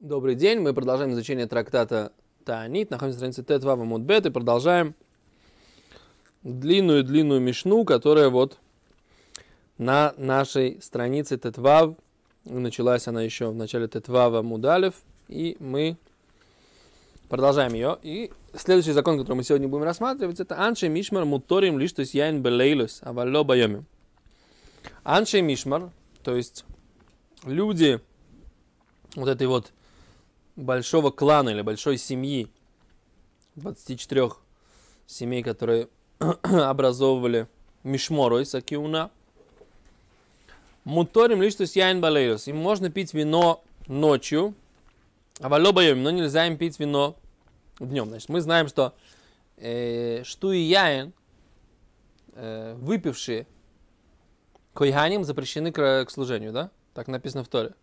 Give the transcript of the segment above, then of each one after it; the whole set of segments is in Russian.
Добрый день, мы продолжаем изучение трактата Таанит, находимся на странице Тетва Мудбет и продолжаем длинную-длинную мишну, которая вот на нашей странице Тетвав, началась она еще в начале Тетвава Мудалев, и мы продолжаем ее. И следующий закон, который мы сегодня будем рассматривать, это Анши Мишмар Муторим лишь то есть Яин Белейлус, Авалло Байоми. Анши Мишмар, то есть люди вот этой вот большого клана или большой семьи, 24 семей, которые образовывали Мишморой Сакиуна, Муторим лишь то есть яин балейрус. Им можно пить вино ночью, а валобаем, но нельзя им пить вино днем. Значит, мы знаем, что э, шту и яин, э, выпившие койханим, запрещены к, к служению, да? Так написано в Торе.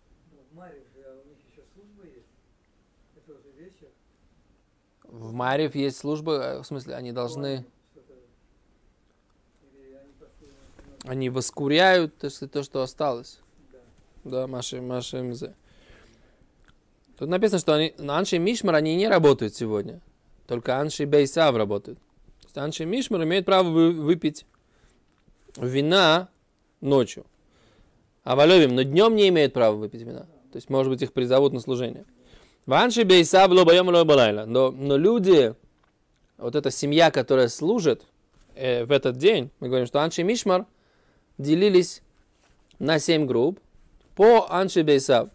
В Марьев есть служба, э, в смысле, они должны... Они воскуряют то, что, то, что осталось. Да, Маши, Маши МЗ. Тут написано, что они, Анши Мишмар, они не работают сегодня. Только Анши Бейсав работают. То есть Анши Мишмар имеет право вы, выпить вина ночью. А Валевим, но днем не имеют права выпить вина. То есть, может быть, их призовут на служение. Ванши бейсав лобаем лобалайла. Но, но люди, вот эта семья, которая служит э, в этот день, мы говорим, что Анши Мишмар делились на семь групп по Анши бейсав.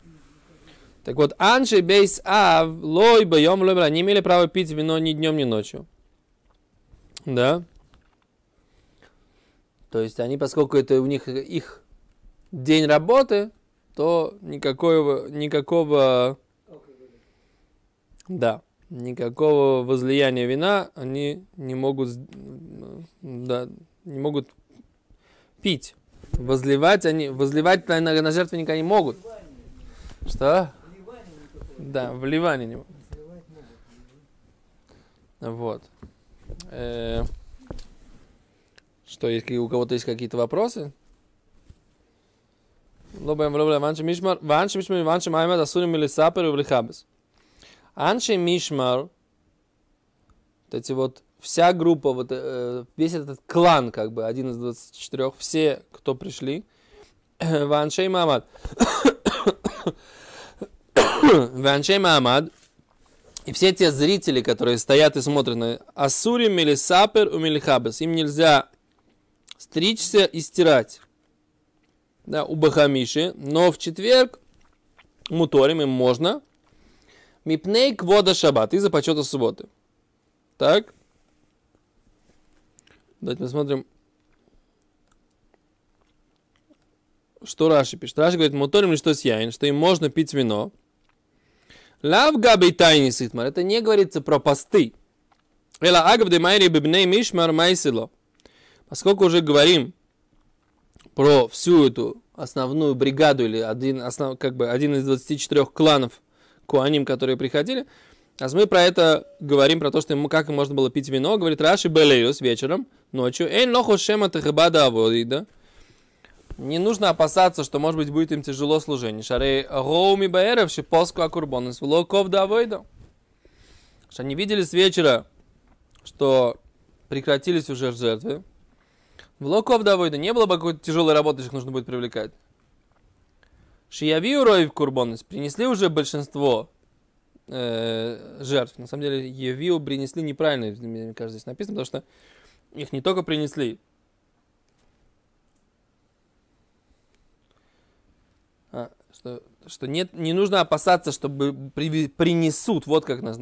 Так вот, Анши бейсав лой боем лобала не имели права пить вино ни днем, ни ночью. Да? То есть они, поскольку это у них их день работы, то никакого, никакого да, никакого возлияния вина они не могут, да, не могут пить. Возливать они, возливать на, на жертвенника они могут. Что? Да, в Ливане не могут. Вот. Э, что, если у кого-то есть какие-то вопросы? Лобаем, лобаем, ванши мишмар, ванши мишмар, ванши маймад, асурим или сапер, или хабес. Анши Мишмар, вот эти вот, вся группа, вот, э, весь этот клан, как бы, один из 24, все, кто пришли, Ваншей Мамад. Ваншей Мамад. И все те зрители, которые стоят и смотрят на Асурим или Сапер у Милихабес, им нельзя стричься и стирать. Да, у Бахамиши. Но в четверг Муторим им можно – Мипней квода шаббат, из-за почета субботы. Так. Давайте посмотрим. Что Раши пишет? Раши говорит, моторим ли что с яин, что им можно пить вино. Лав габей тайни ситмар. Это не говорится про посты. Эла агаб де майри бибней мишмар майсило. Поскольку уже говорим про всю эту основную бригаду или один, основ, как бы один из 24 кланов куаним, которые приходили. А мы про это говорим, про то, что ему как можно было пить вино. Говорит Раши Белеюс вечером, ночью. Эйн лохо шема тахабада да? Не нужно опасаться, что, может быть, будет им тяжело служение. Шарей роуми баэров шипоску акурбонус влоков да авойда. Что они видели с вечера, что прекратились уже жертвы. В локов да не было бы какой-то тяжелой работы, их нужно будет привлекать. Шиявию роев курбонес принесли уже большинство э, жертв. На самом деле, Евиу принесли неправильно, мне кажется, здесь написано, потому что их не только принесли, а, что, что нет, не нужно опасаться, чтобы при, принесут, вот как нас.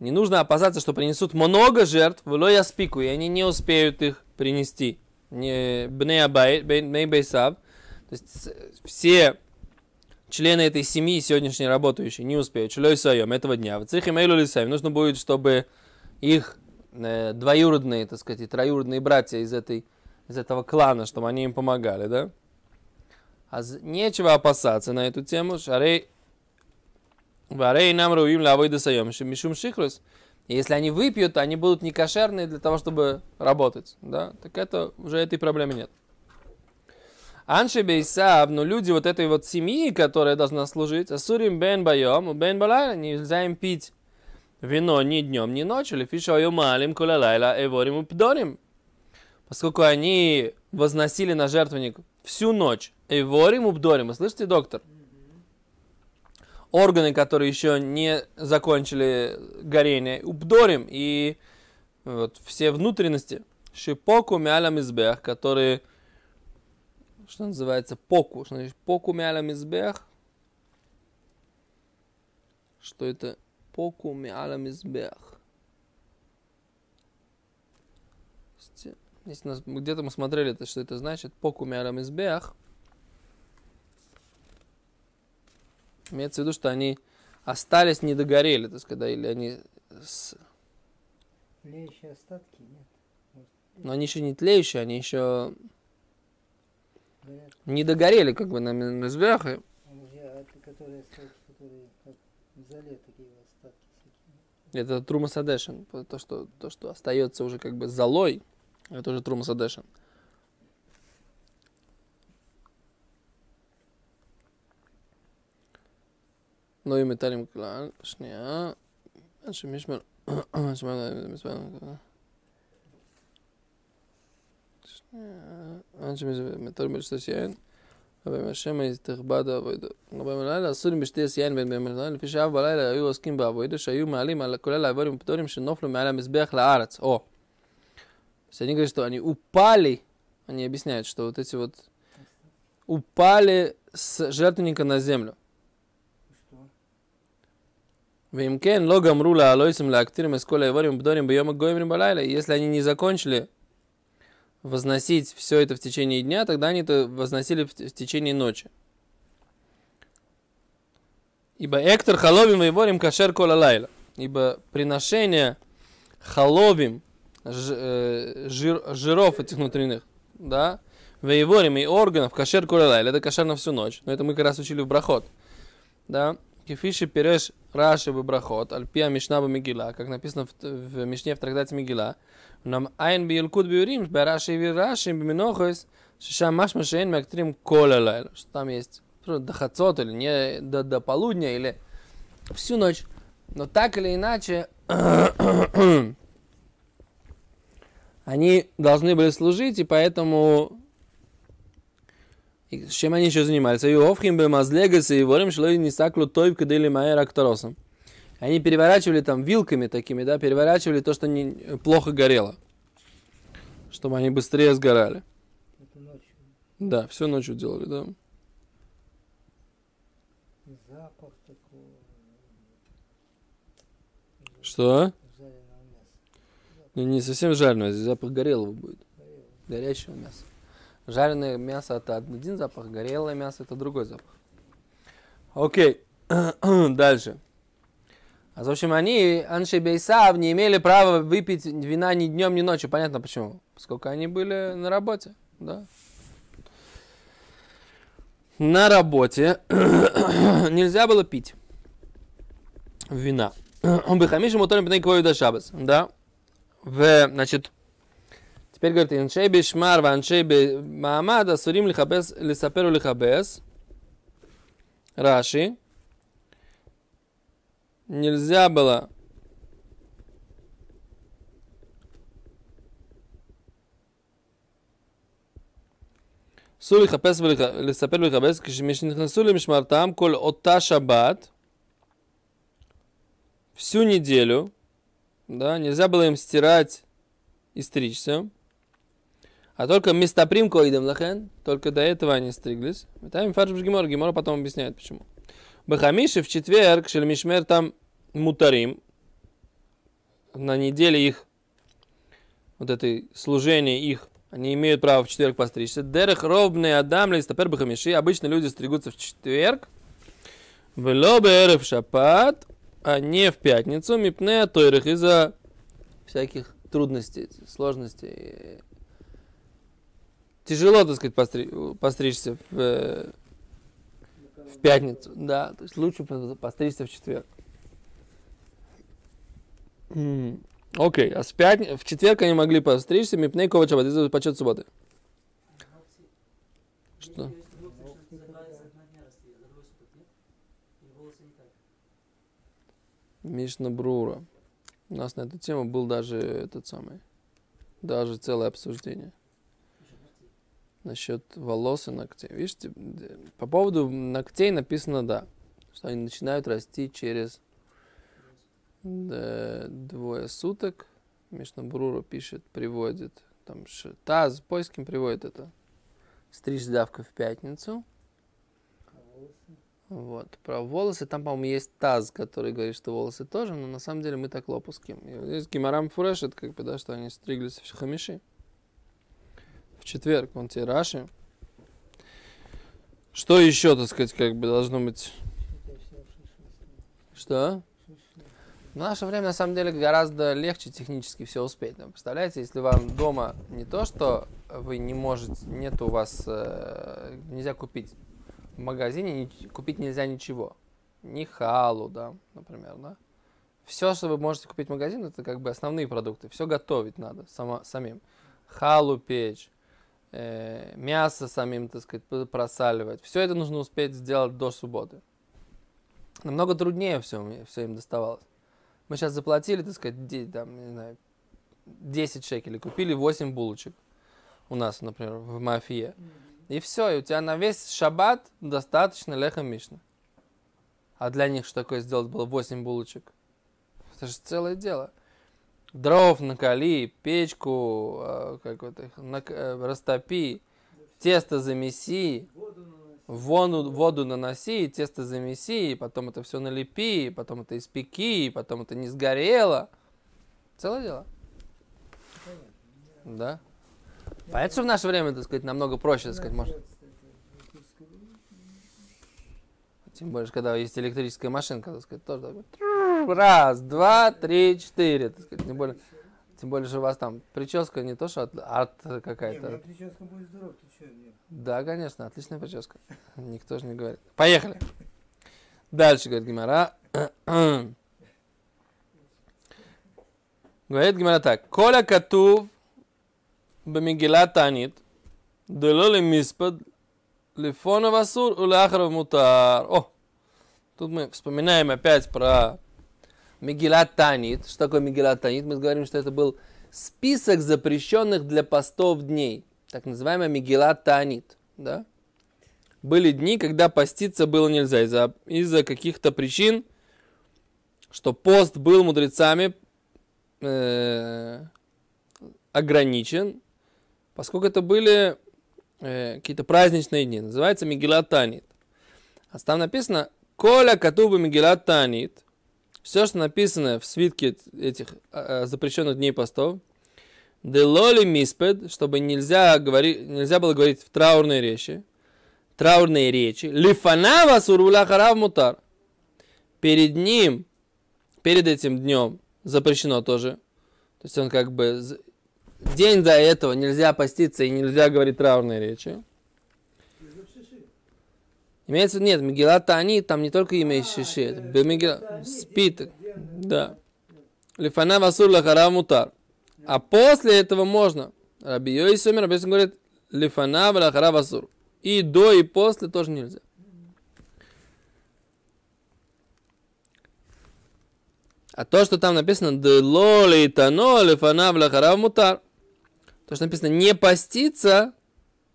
Не нужно опасаться, что принесут много жертв, в я спику, и они не успеют их принести. Не бней бейсав, то есть все члены этой семьи сегодняшней работающие не успеют. Члей своем этого дня. В цехе мейлу лисаем. Нужно будет, чтобы их э, двоюродные, так сказать, и троюродные братья из, этой, из этого клана, чтобы они им помогали, да? А нечего опасаться на эту тему. Шарей Варей нам руим лавой досаем. Мишум шихрус. Если они выпьют, они будут не кошерные для того, чтобы работать. Да? Так это уже этой проблемы нет. Анши Бейсав, но люди вот этой вот семьи, которая должна служить, Асурим Бен Байом, Бен Балайла, нельзя им пить вино ни днем, ни ночью, или фишою малим кулалайла эворим пдорим. Поскольку они возносили на жертвенник всю ночь, эворим убдорим. Слышите, доктор? Органы, которые еще не закончили горение, убдорим, и вот все внутренности, шипоку мялам избех, которые что называется, поку. Что значит поку мяля мизбех? Что это поку мяля мизбех? Если нас, где-то мы смотрели, это, что это значит, поку мяля мизбех. Имеется в виду, что они остались, не догорели, то есть, когда или они с... Тлеющие остатки, нет. Но они еще не тлеющие, они еще не догорели как бы на Мизбехе. Это Трумасадешин то что, то, что остается уже как бы золой, это уже Трумасадешин Но ну и металлим клан, шня, шмишмер, шмишмер, шмишмер, אנשי מטלים בשתי יין, רבי השם תכבד העבודה. רבי בלילה אסורים בשתי יין בין ביום הלילה, לפי שאב בלילה היו עוסקים בעבודה, שהיו מעלים, על, כולל העבודים ופטורים שנופלו מעל המזבח לארץ. О, то есть они говорят, что они упали, они объясняют, что вот эти вот упали с жертвенника на землю. ואם כן, לא גמרו לאלוהיסם להקטיר את כל האיבורים ובדורים ביום הגוימרים בלילה. Если они не закончили возносить все это в течение дня, тогда они это возносили в, течение ночи. Ибо эктор халовим и ворим кашер кола. Ибо приношение халовим, жир, жиров этих внутренних, да, воеворим и органов кашер кола это кашер на всю ночь. Но это мы как раз учили в брахот. Да, Кефиши переш Раши в брахот, альпия Мишна Мигила, как написано в, в Мишне в трактате Мигила, нам айн билкут биурим, бараши и раши биминохос, шишам машма шейн мактрим лайла, что там есть? До хацот или не до, до полудня или всю ночь. Но так или иначе, они должны были служить, и поэтому чем они еще занимались? И овхим бы мазлегас и ворим шло не саклу той кадели майер акторосом. Они переворачивали там вилками такими, да, переворачивали то, что не, плохо горело. Чтобы они быстрее сгорали. Это ночью. Да, все ночью делали, да. Запах такого Что? жареного мяса. Ну, не совсем жареного, здесь запах горелого будет. Горелого. Горячего мяса. Жареное мясо это один запах, горелое мясо это другой запах. Окей, дальше. А в общем, они, Анши Бейсав, не имели права выпить вина ни днем, ни ночью. Понятно почему. Поскольку они были на работе. Да. На работе нельзя было пить вина. Хамишем мотором пней квою до шабас. Да. В, значит, теперь говорит, аншей бешмар, аншей бемаамад, асурим лихабес, лисаперу лихабес. Раши. Нельзя было אסור לחפש ולספר ולכבס כשנכנסו למשמרתם כל אותה שבת, всю неделю, да, нельзя было им стирать и стричься, а только местоприм коидем лахен, только до этого они стриглись. Там фарш Гимор, Гимор потом объясняет почему. Бахамиши в четверг, шельмишмер там мутарим, на неделе их, вот это служение их, они имеют право в четверг постричься. Дерех ровный адам листапер бахамиши. Обычно люди стригутся в четверг. Вело в шапат, а не в пятницу. Мипне тойрах из-за всяких трудностей, сложностей. Тяжело, так сказать, постри, постричься в, э, в пятницу. Да, то есть лучше постричься в четверг. Окей, а с пятни... в четверг они могли постричься, мипней кова шаббат, это почет субботы. Что? Мишна Брура. У нас на эту тему был даже этот самый, даже целое обсуждение насчет волос и ногтей. Видите, по поводу ногтей написано да, что они начинают расти через двое суток. Мишна Брура пишет, приводит, там Таз поиском приводит это. Стричь давка в пятницу. Вот. Про волосы, там, по-моему, есть таз, который говорит, что волосы тоже, но на самом деле мы так лопуским. И здесь Гимарам Фуреш, это как бы, да, что они стриглись в хамиши. Четверг, вон те Раши. Что еще, так сказать, как бы должно быть? Что? В наше время, на самом деле, гораздо легче технически все успеть. Но представляете, если вам дома не то, что вы не можете, нет у вас, э, нельзя купить в магазине не, купить нельзя ничего. Ни халу, да, например, да. Все, что вы можете купить в магазине, это как бы основные продукты. Все готовить надо само, самим. Халу печь, э, мясо самим, так сказать, просаливать. Все это нужно успеть сделать до субботы. Намного труднее все, все им доставалось. Мы сейчас заплатили, так сказать, там, не знаю, 10 шекелей, купили 8 булочек у нас, например, в мафии. И все, и у тебя на весь шаббат достаточно леха мишна. А для них что такое сделать было 8 булочек? Это же целое дело. Дров накали, печку э, как вот их, на, э, растопи, тесто замеси, воду, воду наноси, тесто замеси, потом это все налепи, потом это испеки, потом это не сгорело. Целое дело. Да. Понятно, что в наше время, так сказать, намного проще, так сказать, может. Тем более, когда есть электрическая машинка, так сказать, тоже такой, Раз, два, три, четыре. Так сказать, не более. Тем более, что у вас там прическа не то, что от, от какая-то. Да, конечно, отличная прическа. Никто же не говорит. Поехали. Дальше, говорит Гимара. говорит Гимара так. Коля Катув Бамигила Танит Делоли Миспад Лифонова Сур Уляхаров Мутар. О, тут мы вспоминаем опять про Мегилат Танит. Что такое Мегилат Танит? Мы говорим, что это был список запрещенных для постов дней. Так называемый Мегилат Танит. Да? Были дни, когда поститься было нельзя из-за из каких-то причин, что пост был мудрецами э, ограничен, поскольку это были э, какие-то праздничные дни. Называется Мигелат Танит. А там написано Коля Катуба Мигелат Танит. Все, что написано в свитке этих э, запрещенных дней постов. Делоли миспед, чтобы нельзя, говорить, нельзя было говорить в траурной речи. Траурные речи. Лифанава суруля харав мутар. Перед ним, перед этим днем запрещено тоже. То есть он как бы день до этого нельзя поститься и нельзя говорить траурные речи. Имеется нет, Мегилата они, там не только имя Шиши, это Бемигила, спит, да. Лифана Васур Лахара Мутар. А после этого можно. Раби Йосимер, Раби говорит, Лифана Лахара Васур. И до, и после тоже нельзя. А то, что там написано, Делоли Тано Лифана Лахара Мутар. То, что написано не поститься,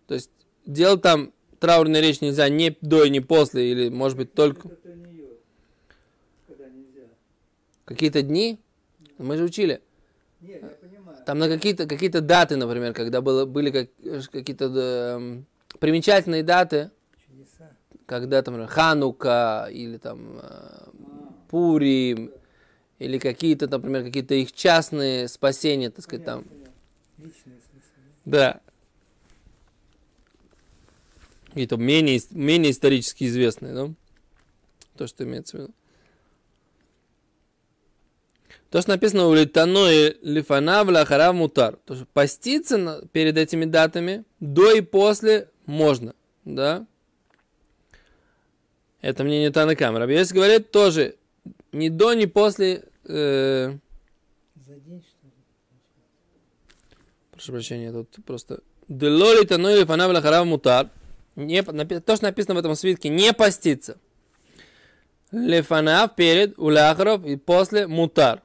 то есть делать там траурную речь нельзя не до и не после, или может быть только... Какие-то дни? Мы же учили. Нет, я понимаю. Там на какие-то какие даты, например, когда было, были как, какие-то э, примечательные даты, Чудеса. когда там например, Ханука или там э, Пурим, или какие-то, например, какие-то их частные спасения, так сказать, там. Понятно, понятно. Личные смыслы. Да. Какие-то менее, менее исторически известные, да? То, что имеется в виду. То, что написано у Литаной Лифана Влахарав Мутар. То, что поститься перед этими датами до и после можно, да? Это мнение Камера. Если говорит тоже ни до, ни после, э, За день, что ли? прошу прощения, тут просто Делоли Таной Лифана Влахарав Мутар. Не, то, что написано в этом свитке, не поститься. Лефанав перед, уляхаров и после мутар.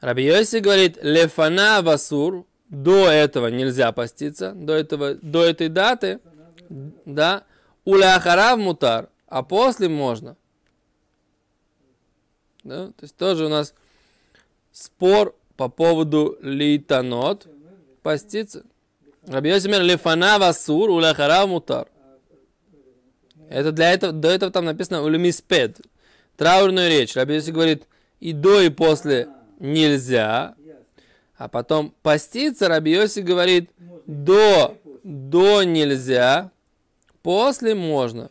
Раби говорит, лефана васур, до этого нельзя поститься, до, этого, до этой даты, да, уляхарав мутар, а после можно. Да? То есть тоже у нас спор по поводу литанот, поститься. Раби Йоси говорит, лефана васур, уляхарав мутар. Это для этого, до этого там написано улемиспед, траурную речь. Раби Йоси говорит, и до, и после нельзя, а потом поститься, Раби Йоси говорит, до, до нельзя, после можно.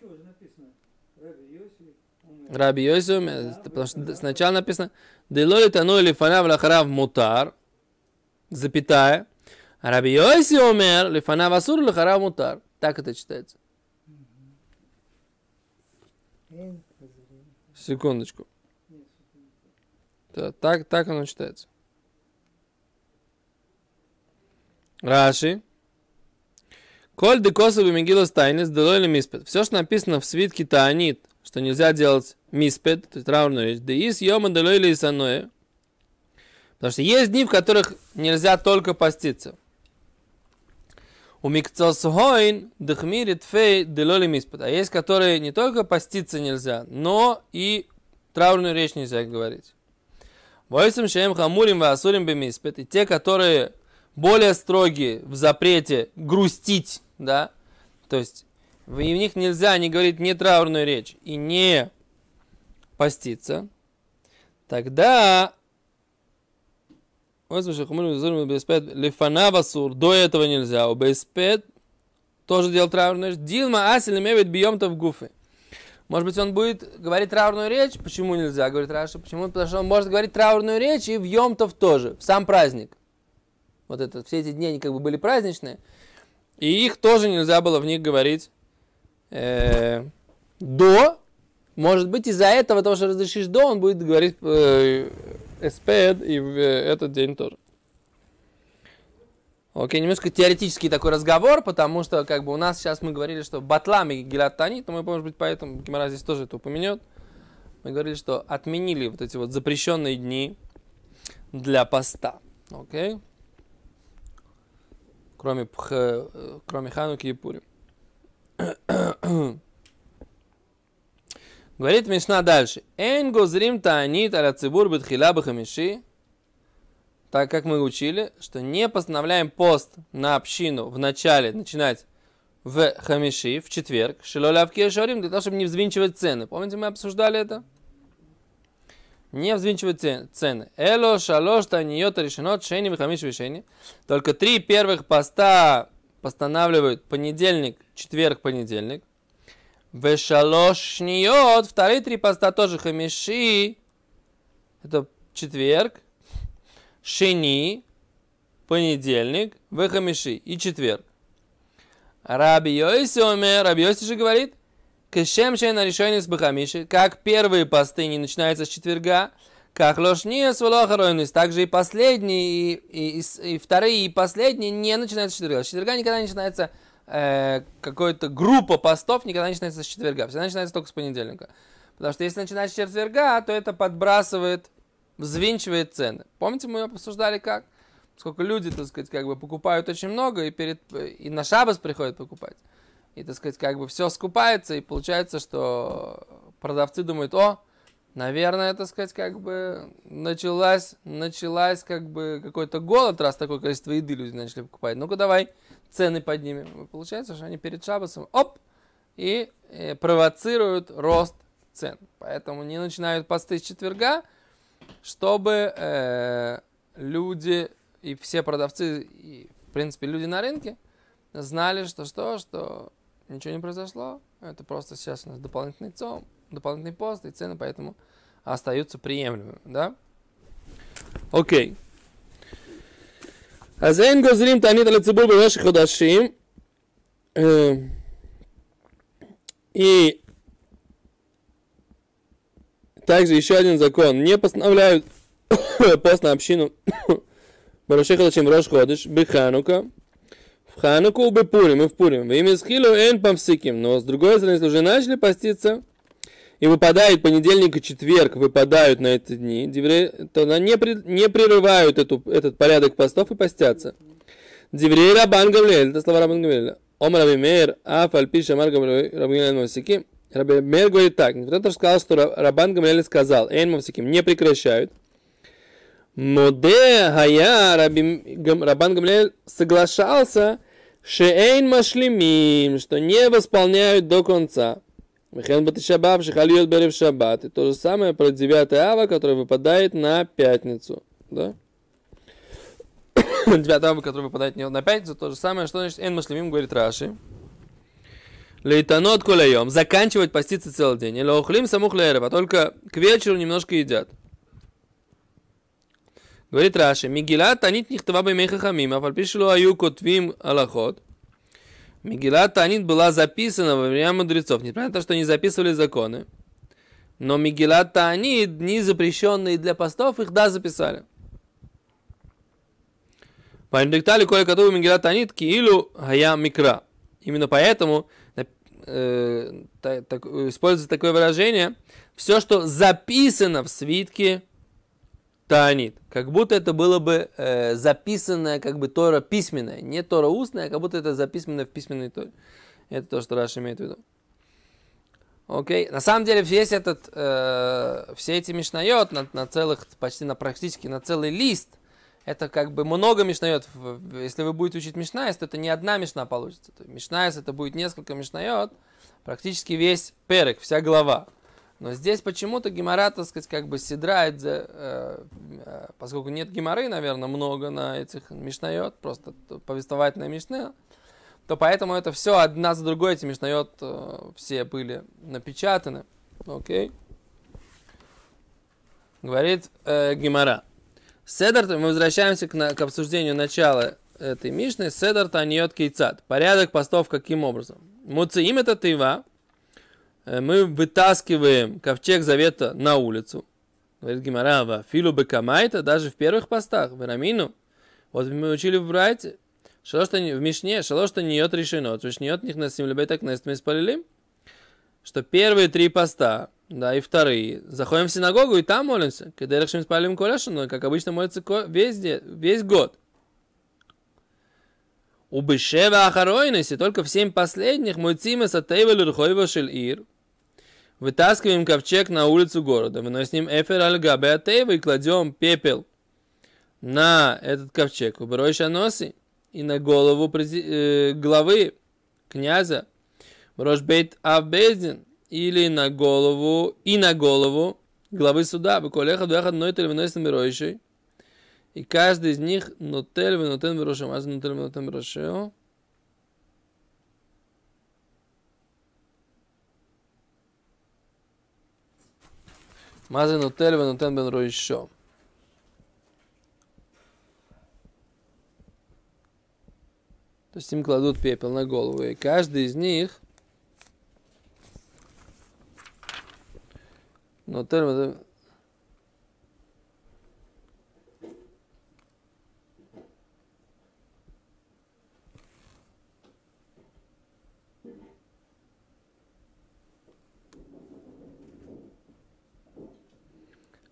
Раби Йоси, умер, потому что сначала написано, Делоли тану или фанав лахарав мутар, запятая, Раби Йоси умер, лифанав асур лахарав мутар. Так это читается. Секундочку. Да, так, так оно читается. Раши. Коль декосовый мигилос тайнис делойли миспет. Все, что написано в свитке Таанит, что нельзя делать миспет, то есть траурную речь. Да из йома делойли исаное. Потому что есть дни, в которых нельзя только поститься. У микцос хойн дхмирит фей делоли миспет. А есть, которые не только поститься нельзя, но и траурную речь нельзя говорить. Войсам шеем хамурим васурим бемиспет. И те, которые более строгие в запрете грустить, да, то есть в них нельзя не говорить не траурную речь и не поститься, тогда Войсам шеем хамурим васурим бемиспет. Лифана басур. До этого нельзя. У беспет тоже делать траурную речь. Дилма асиль мевит бием-то в гуфе. Может быть, он будет говорить траурную речь. Почему нельзя говорить Раши? Почему? Потому что он может говорить траурную речь и в Йомтов тоже, в сам праздник. Вот это, все эти дни, они как бы были праздничные. И их тоже нельзя было в них говорить э, до. Может быть, из-за этого, того, что разрешишь до, он будет говорить э, эспед и в э, этот день тоже. Окей, немножко теоретический такой разговор, потому что как бы у нас сейчас мы говорили, что батлами Гилат но мы, может быть, поэтому Гимара здесь тоже это упомянет. Мы говорили, что отменили вот эти вот запрещенные дни для поста. Окей? Кроме, пх, э, кроме Хануки и Пури. Говорит Мишна дальше. Эн гозрим таанит аля цибур бетхила бахамиши так как мы учили, что не постановляем пост на общину в начале начинать в хамиши, в четверг, шилолявки шарим, для того, чтобы не взвинчивать цены. Помните, мы обсуждали это? Не взвинчивать цены. Эло, шалош, таниот, решенот, шени, хамиш, вишени. Только три первых поста постанавливают понедельник, четверг, понедельник. Вешалош шниот, вторые три поста тоже хамиши. Это четверг, Шени, понедельник, Вехамиши и четверг. Раби Йоси омер, Раби Йоси же говорит, Кешем шейна решение с Бахамиши, как первые посты не начинаются с четверга, как ложнее с Волохароинус, также и последние, и, и, и, и вторые, и последние не начинаются с четверга. С четверга никогда не начинается э, какая-то группа постов, никогда не начинается с четверга. Всегда начинается только с понедельника. Потому что если начинать с четверга, то это подбрасывает взвинчивает цены. Помните, мы обсуждали как? Сколько люди, так сказать, как бы покупают очень много и, перед, и на шабас приходят покупать. И, так сказать, как бы все скупается, и получается, что продавцы думают, о, наверное, так сказать, как бы началась, началась как бы какой-то голод, раз такое количество еды люди начали покупать. Ну-ка давай цены поднимем. Получается, что они перед шабасом, оп, и э, провоцируют рост цен. Поэтому не начинают посты с четверга, чтобы э, люди и все продавцы, и, в принципе, люди на рынке знали, что что, что ничего не произошло. Это просто сейчас у нас дополнительный цом, дополнительный пост, и цены поэтому остаются приемлемыми, да? Окей. אז אין גוזרים תענית על הציבור במשך חודשים. И также еще один закон. Не постановляют пост на общину Барашеха зачем Рош Ходыш, Беханука, в в Хануку бы Пурим и в Пурим. Вы имя схилу эн памсиким. Но с другой стороны, если уже начали поститься, и выпадает понедельник и четверг, выпадают на эти дни, то не, при, не прерывают эту, этот порядок постов и постятся. Диврей Рабан Гавлель, это слова Рабан Гавлеля. Ом Раби Мейр, Аф Альпиша Мар Рабан Мавсики. Раби Мейр говорит так, кто-то сказал, что Рабан Гавлель сказал, Эйн Мавсиким, не прекращают. Моде Хая Рабан Гамлель соглашался, Шеэйн Машлимим, что не восполняют до конца. Мехен Батишабаб, Шихальет Берев Шаббат. И то же самое про 9 ава, который выпадает на пятницу. Да? 9 ава, который выпадает на пятницу, то же самое, что значит Эн Машлимим, говорит Раши. Лейтанот кулаем, заканчивать поститься целый день. Или охлим самух а только к вечеру немножко едят. Говорит Раши, Мигилат Танит Нихтава Бемеха Хамим, а фальпишилу аю котвим алахот. Мигилат Танит была записана во время мудрецов, несмотря на то, что они записывали законы. Но Мигилат Танит, дни запрещенные для постов, их да записали. Поинтектали кое которую Мигилат Танит киилу хая микра. Именно поэтому э, так, используется такое выражение. Все, что записано в свитке, Таанит. Как будто это было бы э, записанное, как бы Тора письменная. Не Тора устная, а как будто это записанное в письменной Торе. Это то, что Раши имеет в виду. Окей. На самом деле весь этот, э, все эти мишнает на, на целых, почти на практически на целый лист, это как бы много мишнает. Если вы будете учить мишнайс, то это не одна мишна получится. Мишнайс это будет несколько мишнает, практически весь перек, вся глава. Но здесь почему-то гемора, так сказать, как бы седрает, э, э, поскольку нет геморы, наверное, много на этих мишнает, просто повествовательная мишна, то поэтому это все одна за другой, эти мишнает э, все были напечатаны. Окей? Говорит э, гемора. Седар, мы возвращаемся к, на, к обсуждению начала этой мишны. Седар таниот кейцат. Порядок постов каким образом? Муциим это тыва, мы вытаскиваем ковчег завета на улицу. Говорит Гимарава, филу бекамайта, даже в первых постах, в Рамину. Вот мы учили в Брайте, что в Мишне, что что не решено, то есть не них на земле так на мы спалили, что первые три поста, да, и вторые, заходим в синагогу и там молимся, когда решим спалим колешину, как обычно молятся везде, весь год. У Бешева Ахароинеси только в семь последних муйцима сатейвел рухойва шель ир, Вытаскиваем ковчег на улицу города, выносим эфир аль габе и кладем пепел на этот ковчег, уберой носи и на голову э, главы князя, Рошбейт Авбездин, или на голову, и на голову главы суда, Беколеха Дуэхад Нойтель выносим Мирошей, и каждый из них нотель вынотен Мирошем, а нотель вынотен Мирошем, מה זה נוטל ונותן בין ראשו? То есть им кладут пепел на голову, и каждый из них нотель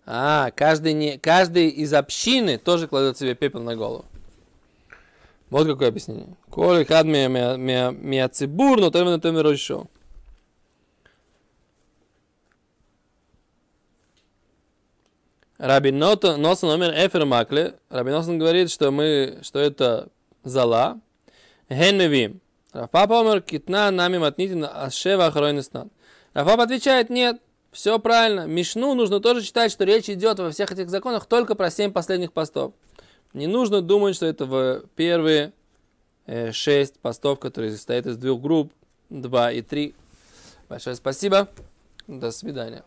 А, каждый, не, каждый из общины тоже кладет себе пепел на голову. Вот какое объяснение. Коли хад миацибур, но то то еще. Раби Носон номер Эфер Макле. Раби Носон говорит, что мы, что это зала. Хенневим. Рафапа умер китна нами матнитин ашева охройнеснан. Рафап отвечает, нет, все правильно. Мишну нужно тоже читать, что речь идет во всех этих законах только про семь последних постов. Не нужно думать, что это в первые э, шесть постов, которые состоят из двух групп, два и три. Большое спасибо. До свидания.